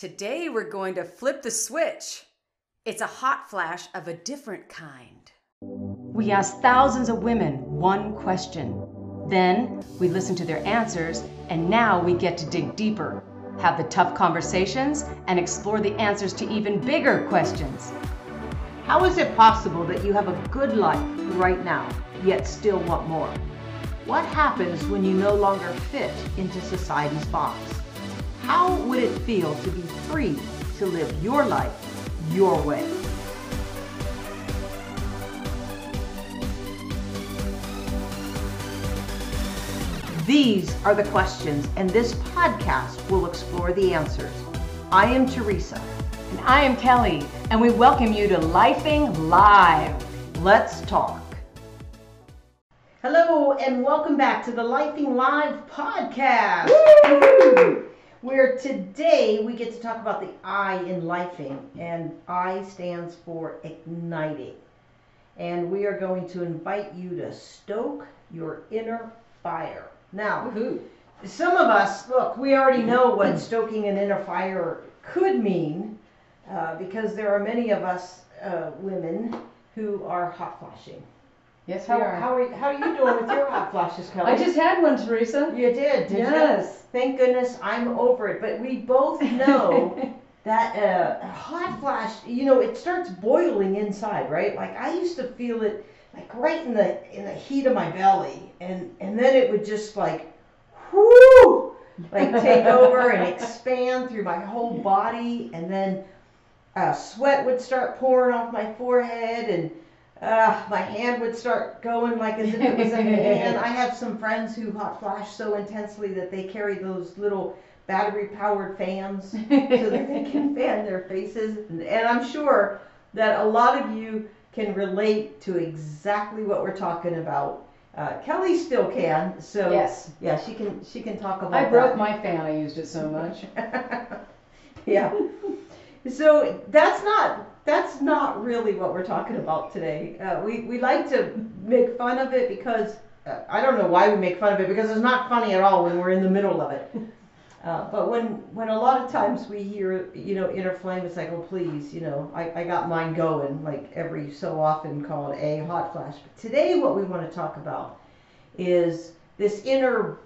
Today we're going to flip the switch. It's a hot flash of a different kind. We asked thousands of women one question. Then we listened to their answers, and now we get to dig deeper, have the tough conversations, and explore the answers to even bigger questions. How is it possible that you have a good life right now, yet still want more? What happens when you no longer fit into society's box? How would it feel to be free to live your life your way? These are the questions, and this podcast will explore the answers. I am Teresa. And I am Kelly, and we welcome you to Lifing Live. Let's talk. Hello, and welcome back to the Lifing Live podcast. Woo! Where today we get to talk about the I in lifing, and I stands for igniting. And we are going to invite you to stoke your inner fire. Now, some of us, look, we already know what stoking an inner fire could mean uh, because there are many of us uh, women who are hot flashing. Yes, How, we are. how, are, you- how are you doing with your hot flashes, Kelly? I just had one, Teresa. You did, did you? Yes. Thank goodness I'm over it. But we both know that uh, a hot flash, you know, it starts boiling inside, right? Like I used to feel it like right in the in the heat of my belly, and and then it would just like, whoo, like take over and expand through my whole body, and then uh, sweat would start pouring off my forehead, and uh, my hand would start going like as if it was a fan. I have some friends who hot flash so intensely that they carry those little battery powered fans so that they can fan their faces. And, and I'm sure that a lot of you can relate to exactly what we're talking about. Uh, Kelly still can, so Yes. yeah, she can she can talk about I broke that. my fan. I used it so much. yeah. So that's not that's not really what we're talking about today. Uh, we we like to make fun of it because uh, I don't know why we make fun of it because it's not funny at all when we're in the middle of it. Uh, but when when a lot of times we hear you know inner flame, it's like oh please you know I, I got mine going like every so often called a hot flash. But today what we want to talk about is this inner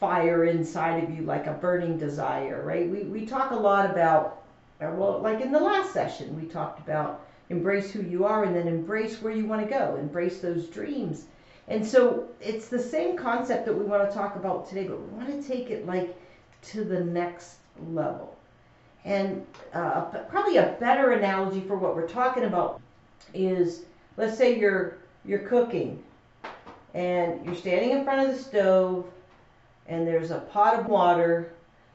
fire inside of you like a burning desire, right? We we talk a lot about well, like in the last session, we talked about embrace who you are and then embrace where you want to go, embrace those dreams. And so it's the same concept that we want to talk about today, but we want to take it like to the next level. And uh, probably a better analogy for what we're talking about is let's say you're you're cooking and you're standing in front of the stove and there's a pot of water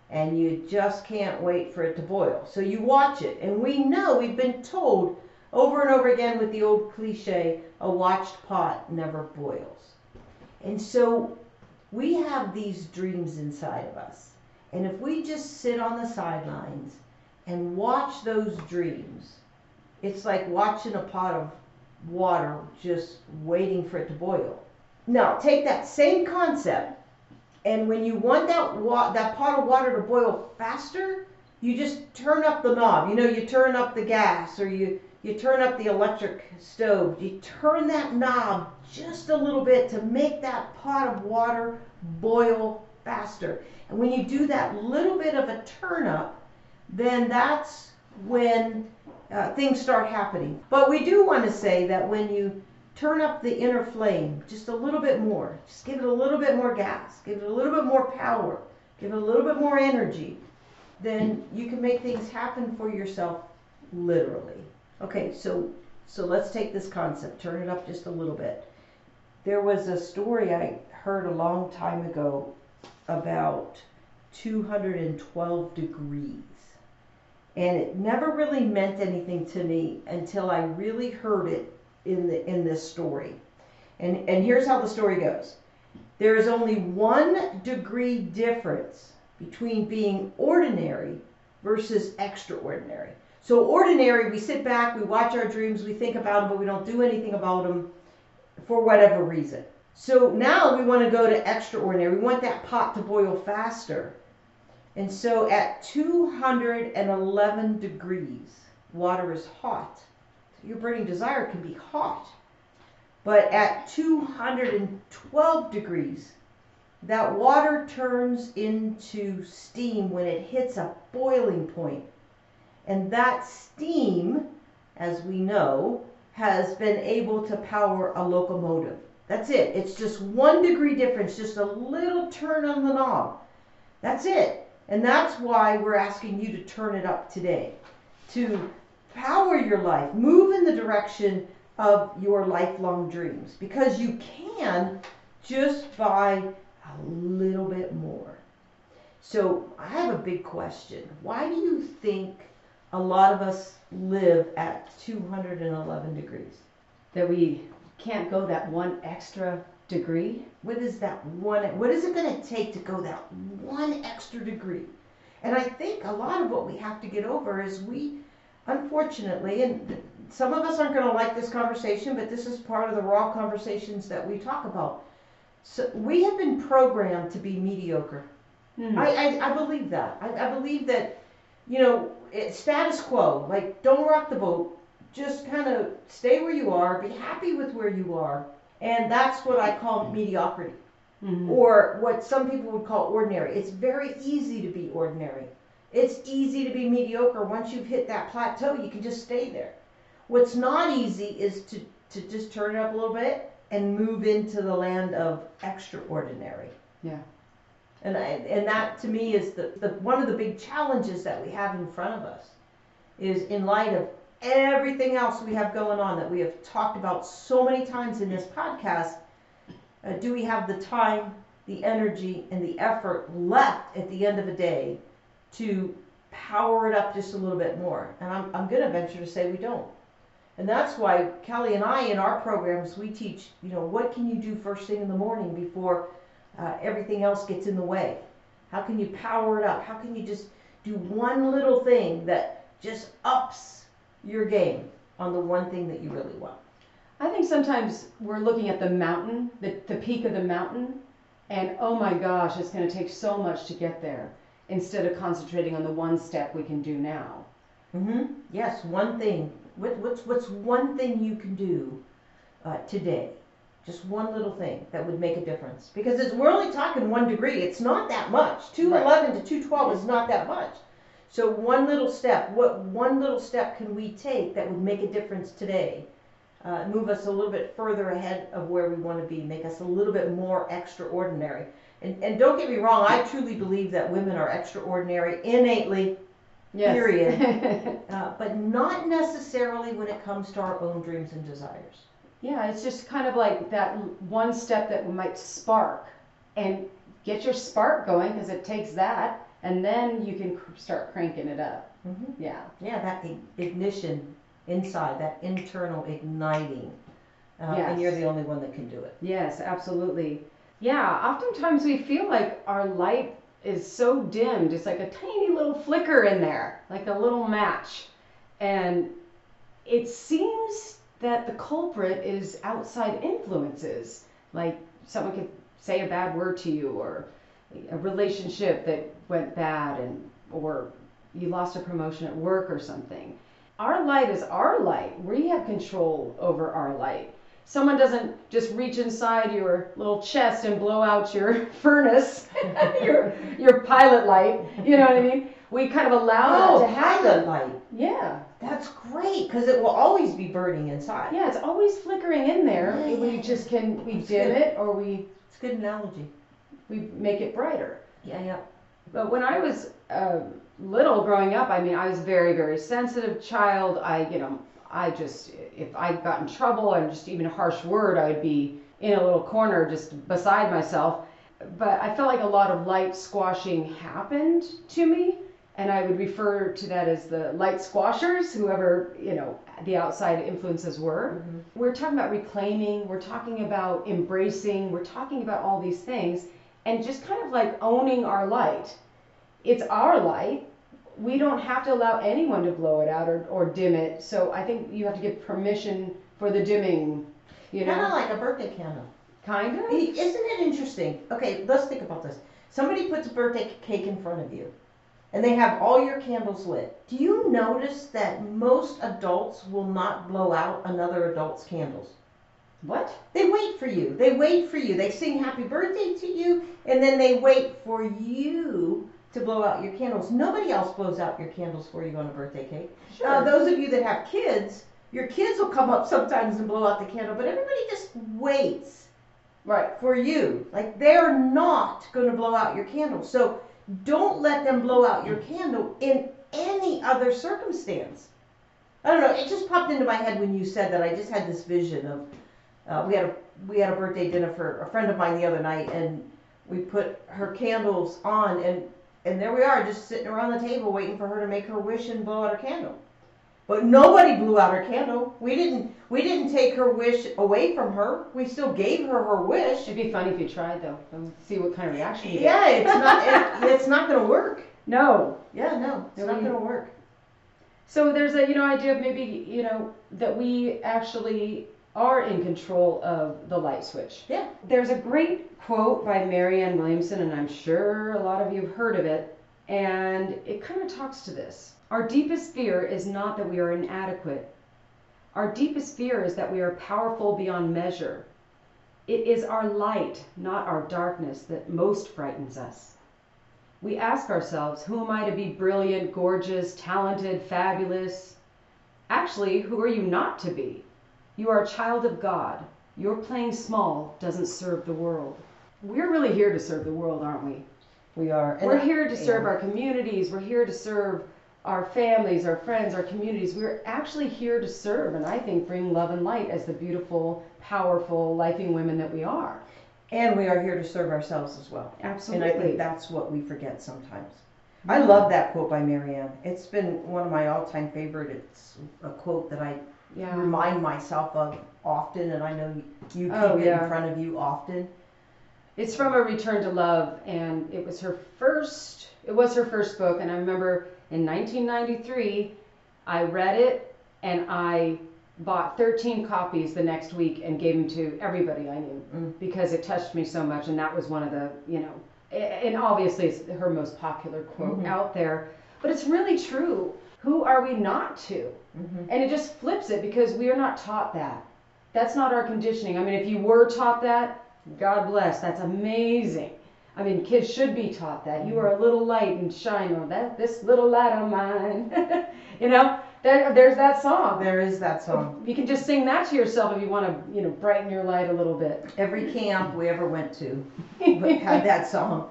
and you just can't wait for it to boil. So you watch it, and we know we've been told over and over again with the old cliche a watched pot never boils. And so we have these dreams inside of us. And if we just sit on the sidelines and watch those dreams, it's like watching a pot of water just waiting for it to boil. Now, take that same concept and when you want that wa- that pot of water to boil faster, you just turn up the knob. You know, you turn up the gas or you you turn up the electric stove. You turn that knob just a little bit to make that pot of water boil faster. And when you do that little bit of a turn up, then that's when uh, things start happening. But we do want to say that when you turn up the inner flame just a little bit more. Just give it a little bit more gas. Give it a little bit more power. Give it a little bit more energy. Then you can make things happen for yourself literally. Okay, so so let's take this concept, turn it up just a little bit. There was a story I heard a long time ago about 212 degrees. And it never really meant anything to me until I really heard it in the in this story. And and here's how the story goes. There is only 1 degree difference between being ordinary versus extraordinary. So ordinary, we sit back, we watch our dreams, we think about them, but we don't do anything about them for whatever reason. So now we want to go to extraordinary. We want that pot to boil faster. And so at 211 degrees, water is hot. Your burning desire can be hot. But at 212 degrees, that water turns into steam when it hits a boiling point. And that steam, as we know, has been able to power a locomotive. That's it. It's just one degree difference, just a little turn on the knob. That's it. And that's why we're asking you to turn it up today. To power your life, move in the direction of your lifelong dreams. Because you can just by a little bit more. So I have a big question. Why do you think a lot of us live at 211 degrees? That we can't go that one extra degree. What is that one? What is it going to take to go that one extra degree? And I think a lot of what we have to get over is we, unfortunately, and some of us aren't going to like this conversation, but this is part of the raw conversations that we talk about. So we have been programmed to be mediocre. Hmm. I, I, I believe that. I, I believe that, you know, status quo. Like, don't rock the boat. Just kind of stay where you are. Be happy with where you are. And that's what I call mediocrity, Mhm. or what some people would call ordinary. It's very easy to be ordinary. It's easy to be mediocre. Once you've hit that plateau, you can just stay there. What's not easy is to, to just turn it up a little bit and move into the land of extraordinary. Yeah. And, I, and that to me is the, the one of the big challenges that we have in front of us is in light of everything else we have going on that we have talked about so many times in this podcast uh, do we have the time the energy and the effort left at the end of the day to power it up just a little bit more and i'm, I'm going to venture to say we don't and that's why kelly and i in our programs we teach you know what can you do first thing in the morning before uh, everything else gets in the way? How can you power it up? How can you just do one little thing that just ups your game on the one thing that you really want? I think sometimes we're looking at the mountain, the, the peak of the mountain, and oh my gosh, it's going to take so much to get there instead of concentrating on the one step we can do now. Mm-hmm. Yes, one thing. What, what's what's one thing you can do uh, today? Just one little thing that would make a difference. Because it's, we're only talking one degree. It's not that much. 211 to 212 is not that much. So one little step. What one little step can we take that would make a difference today? Uh, move us a little bit further ahead of where we want to be. Make us a little bit more extraordinary. And, and don't get me wrong. I truly believe that women are extraordinary innately. Yes. Period. Uh, but not necessarily when it comes to our own dreams and desires. yeah, it's just kind of like that one step that might spark and get your spark going because it takes that, and then you can cr- start cranking it up. Mm-hmm. Yeah. Yeah, that ig- ignition inside, that internal igniting. Uh, And you're the only one that can do it. Yes, absolutely. Yeah, oftentimes we feel like our light is so dimmed. It's like a tiny little flicker in there, like a little match. And it seems that the culprit is outside influences. Like someone could say a bad word to you or a relationship that went bad and or you lost a promotion at work or something. Our light is our light. We have control over our light someone doesn't just reach inside your little chest and blow out your furnace, your your pilot light. You know what I mean? We kind of allow Oh, that to happen. pilot light. Yeah, That's great because it will always be burning inside. yeah. It's always flickering in there. Yeah, We yeah. just can we That's dim good. it or we It's a good analogy. we make it brighter. Yeah, yeah. But when I was uh, little, growing up, I mean, I was very, very sensitive child. I, you know, I just, if I got in trouble or just even a harsh word, I would be in a little corner just beside myself. But I felt like a lot of light squashing happened to me. And I would refer to that as the light squashers, whoever, you know, the outside influences were. Mhm. We're talking about reclaiming, we're talking about embracing, we're talking about all these things and just kind of like owning our light. It's our light. We don't have to allow anyone to blow it out or, or dim it. So I think you have to give permission for the dimming, you know, Kind of like a birthday candle. Kind of? Isn't it interesting? Okay, let's think about this. Somebody puts a birthday cake in front of you. and they have all your candles lit, do you notice that most adults will not blow out another adult's candles? What? They wait for you. They wait for you. They sing happy birthday to you, and then they wait for you to blow out your candles. Nobody else blows out your candles for you on a birthday cake. Sure. Uh, those of you that have kids, your kids will come up sometimes and blow out the candle, but everybody just waits right. for you. Like they're not going to blow out your candle. So don't let them blow out your candle in any other circumstance. I don't know. It just popped into my head when you said that. I just had this vision of uh, we had a we had a birthday dinner for a friend of mine the other night, and we put her candles on, and and there we are, just sitting around the table waiting for her to make her wish and blow out her candle. But nobody blew out her candle. We didn't we didn't take her wish away from her. We still gave her her wish. It'd be funny if you tried though, and see what kind of reaction you get. Yeah, it's not it, it's not gonna work. No. Yeah, no, it's No, not we- gonna work. So there's a you know idea of maybe you know that we actually are in control of the light switch. Yeah. There's a great quote by Marianne Williamson, and I'm sure a lot of you have heard of it, and it kind of talks to this. Our deepest fear is not that we are inadequate. Our deepest fear is that we are powerful beyond measure. It is our light, not our darkness, that most frightens us. We ask ourselves, who am I to be brilliant, gorgeous, talented, fabulous? Actually, who are you not to be? You are a child of God. Your playing small doesn't serve the world. We're really here to serve the world, aren't we? We are. And We're here to serve yeah. our communities. We're here to serve our families, our friends, our communities. We're actually here to serve and I think bring love and light as the beautiful, powerful, lifing women that we are. And we are here to serve ourselves as well. Absolutely. And I think that's what we forget sometimes. I love that quote by Marianne. It's been one of my all-time favorite. It's a quote that I yeah. remind myself of often, and I know you keep Oh, it yeah. in front of you often. It's from a Return to Love, and it was her first. It was her first book, and I remember in 1993, I read it, and I bought 13 copies the next week and gave them to everybody I knew Mm. because it touched me so much, and that was one of the, you know, and obviously it's her most popular quote Mhm. out there, but it's really true. Who are we not to? Mhm. And it just flips it because we are not taught that. That's not our conditioning. I mean, if you were taught that, God bless, that's amazing. I mean, kids should be taught that. You are a little light and shine on that this little light of mine. you know, there, there's that song. There is that song. You can just sing that to yourself if you want to, you know, brighten your light a little bit. Every camp we ever went to had that song.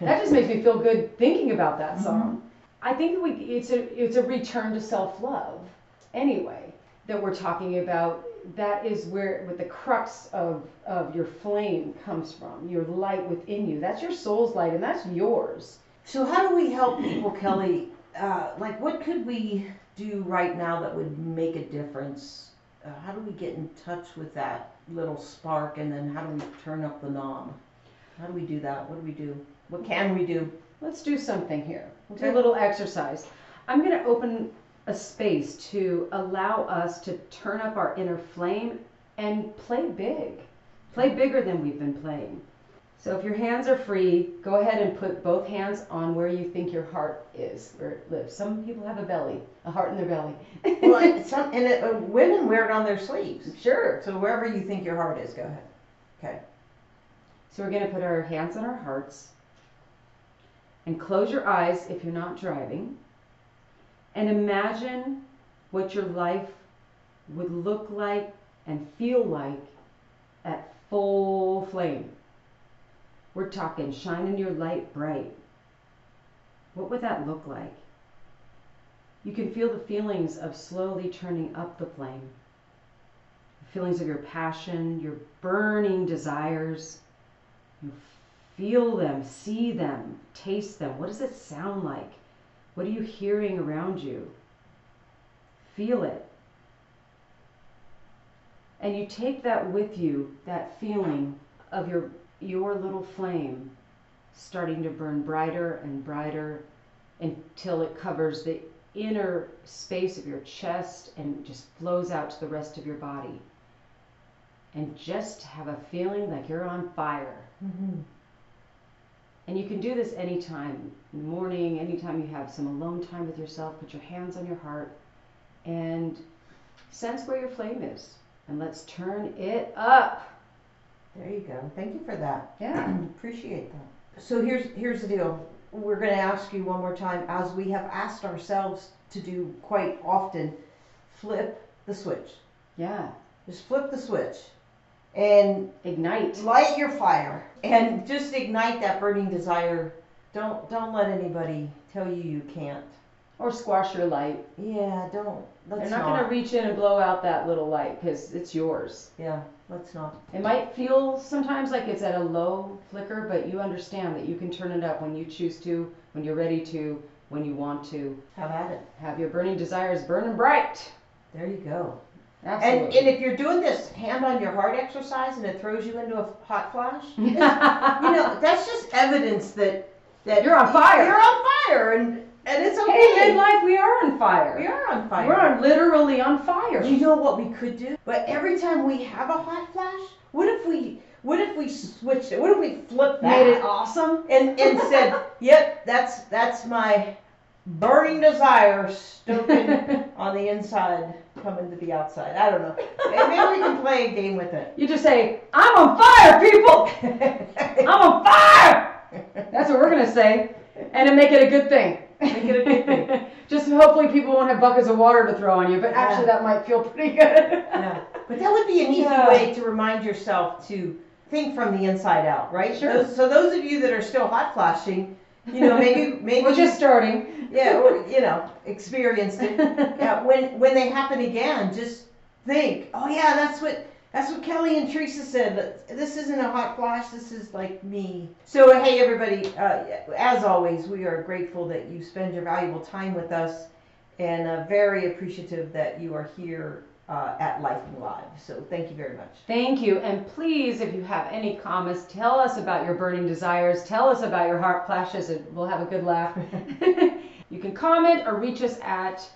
that just makes me feel good thinking about that Mm-hmm. I think we it's a it's a return to self love anyway that we're talking about. That is where what the crux of of your flame comes from. Your light within you. That's your soul's light, and that's yours. So how do we help people, Kelly? Uh, like, what could we do right now that would make a difference? Uh, how do we get in touch with that little spark, and then how do we turn up the knob? How do we do that? What do we do? What can we do? Let's do something here. We'll do a little exercise. I'm going to open a space to allow us to turn up our inner flame and play big. Play bigger than we've been playing. So if your hands are free, go ahead and put both hands on where you think your heart is, where it lives. Some people have a belly, a heart in their belly. Well, and some and it, uh, women wear it on their sleeves. sure. So wherever you think your heart is, go ahead. Okay. So we're going to put our hands on our hearts and close your eyes if you're not driving and imagine what your life would look like and feel like at full flame. We're talking shining your light bright. What would that look like? You can feel the feelings of slowly turning up the flame. The feelings of your passion, your burning desires. Feel them, see them, taste them. What does it sound like? What are you hearing around you? Feel it. And you take that with you, that feeling of your your little flame starting to burn brighter and brighter until it covers the inner space of your chest and just flows out to the rest of your body. And just have a feeling like you're on fire. Mm-hmm. And you can do this anytime in the morning, anytime you have some alone time with yourself. Put your hands on your heart and sense where your flame is. And let's turn it up. There you go. Thank you for that. Yeah. Appreciate that. So here's here's the deal. We're going to ask you one more time, as we have asked ourselves to do quite often. Flip the switch. Yeah. Just flip the switch, and Ignite. light your fire, and just ignite that burning desire. Don't don't let anybody tell you you can't. Or squash your light. Yeah, don't. Let's They're not, going to reach in and blow out that little light because it's yours. Yeah, let's not. It might feel sometimes like it's at a low flicker, but you understand that you can turn it up when you choose to, when you're ready to, when you want to. Have at it. Have your burning desires burning bright. There you go. And, Absolutely. and if you're doing this hand on your heart exercise and it throws you into a hot flash, you know that's just evidence that that You're on fire. You're on fire, and and it's hey, okay. in life we are on fire. we are on fire. We're on, literally on fire. You know what we could do? But every time we have a hot flash, what if we what if we switched it? What if we flipped that Made it awesome. and and said, "Yep, that's that's my burning desire stoking on the inside, coming to the outside." I don't know. Maybe we can play a game with it. You just say, I'm on fire, people! I'm on fire! That's what we're going to say. And then make it a good thing. Make it a good thing. just hopefully people won't have buckets of water to throw on you, but actually Yeah. that might feel pretty good. Yeah. But that would be an easy Yeah. way to remind yourself to think from the inside out, right? Sure. Those, so those of you that are still hot flashing, you know, maybe maybe We're just starting. yeah, or you know, experienced it. Yeah, when when they happen again, just think, oh yeah, that's what that's what Kelly and Teresa said. This isn't a hot flash. This is like me. So hey, everybody, uh, as always, we are grateful that you spend your valuable time with us, and uh, very appreciative that you are here uh, at and Live. So thank you very much. Thank you. And please, if you have any comments, tell us about your burning desires. Tell us about your heart flashes, and we'll have a good laugh. you can comment or reach us at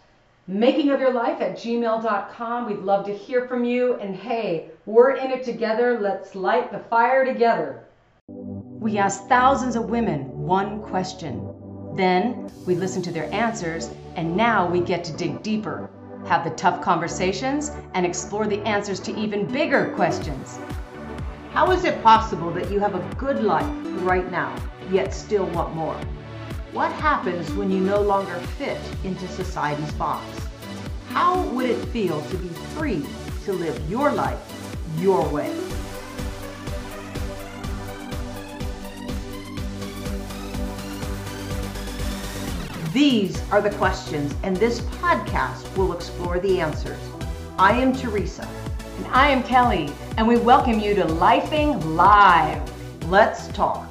makingofyourlife at gmail.com. We'd love to hear from you. And hey, we're in it together. Let's light the fire together. We asked thousands of women one question. Then we listened to their answers, and now we get to dig deeper, have the tough conversations, and explore the answers to even bigger questions. How is it possible that you have a good life right now, yet still want more? What happens when you no longer fit into society's box? How would it feel to be free to live your life your way? These are the questions, and this podcast will explore the answers. I am Teresa. And I am Kelly, and we welcome you to Lifing Live. Let's talk.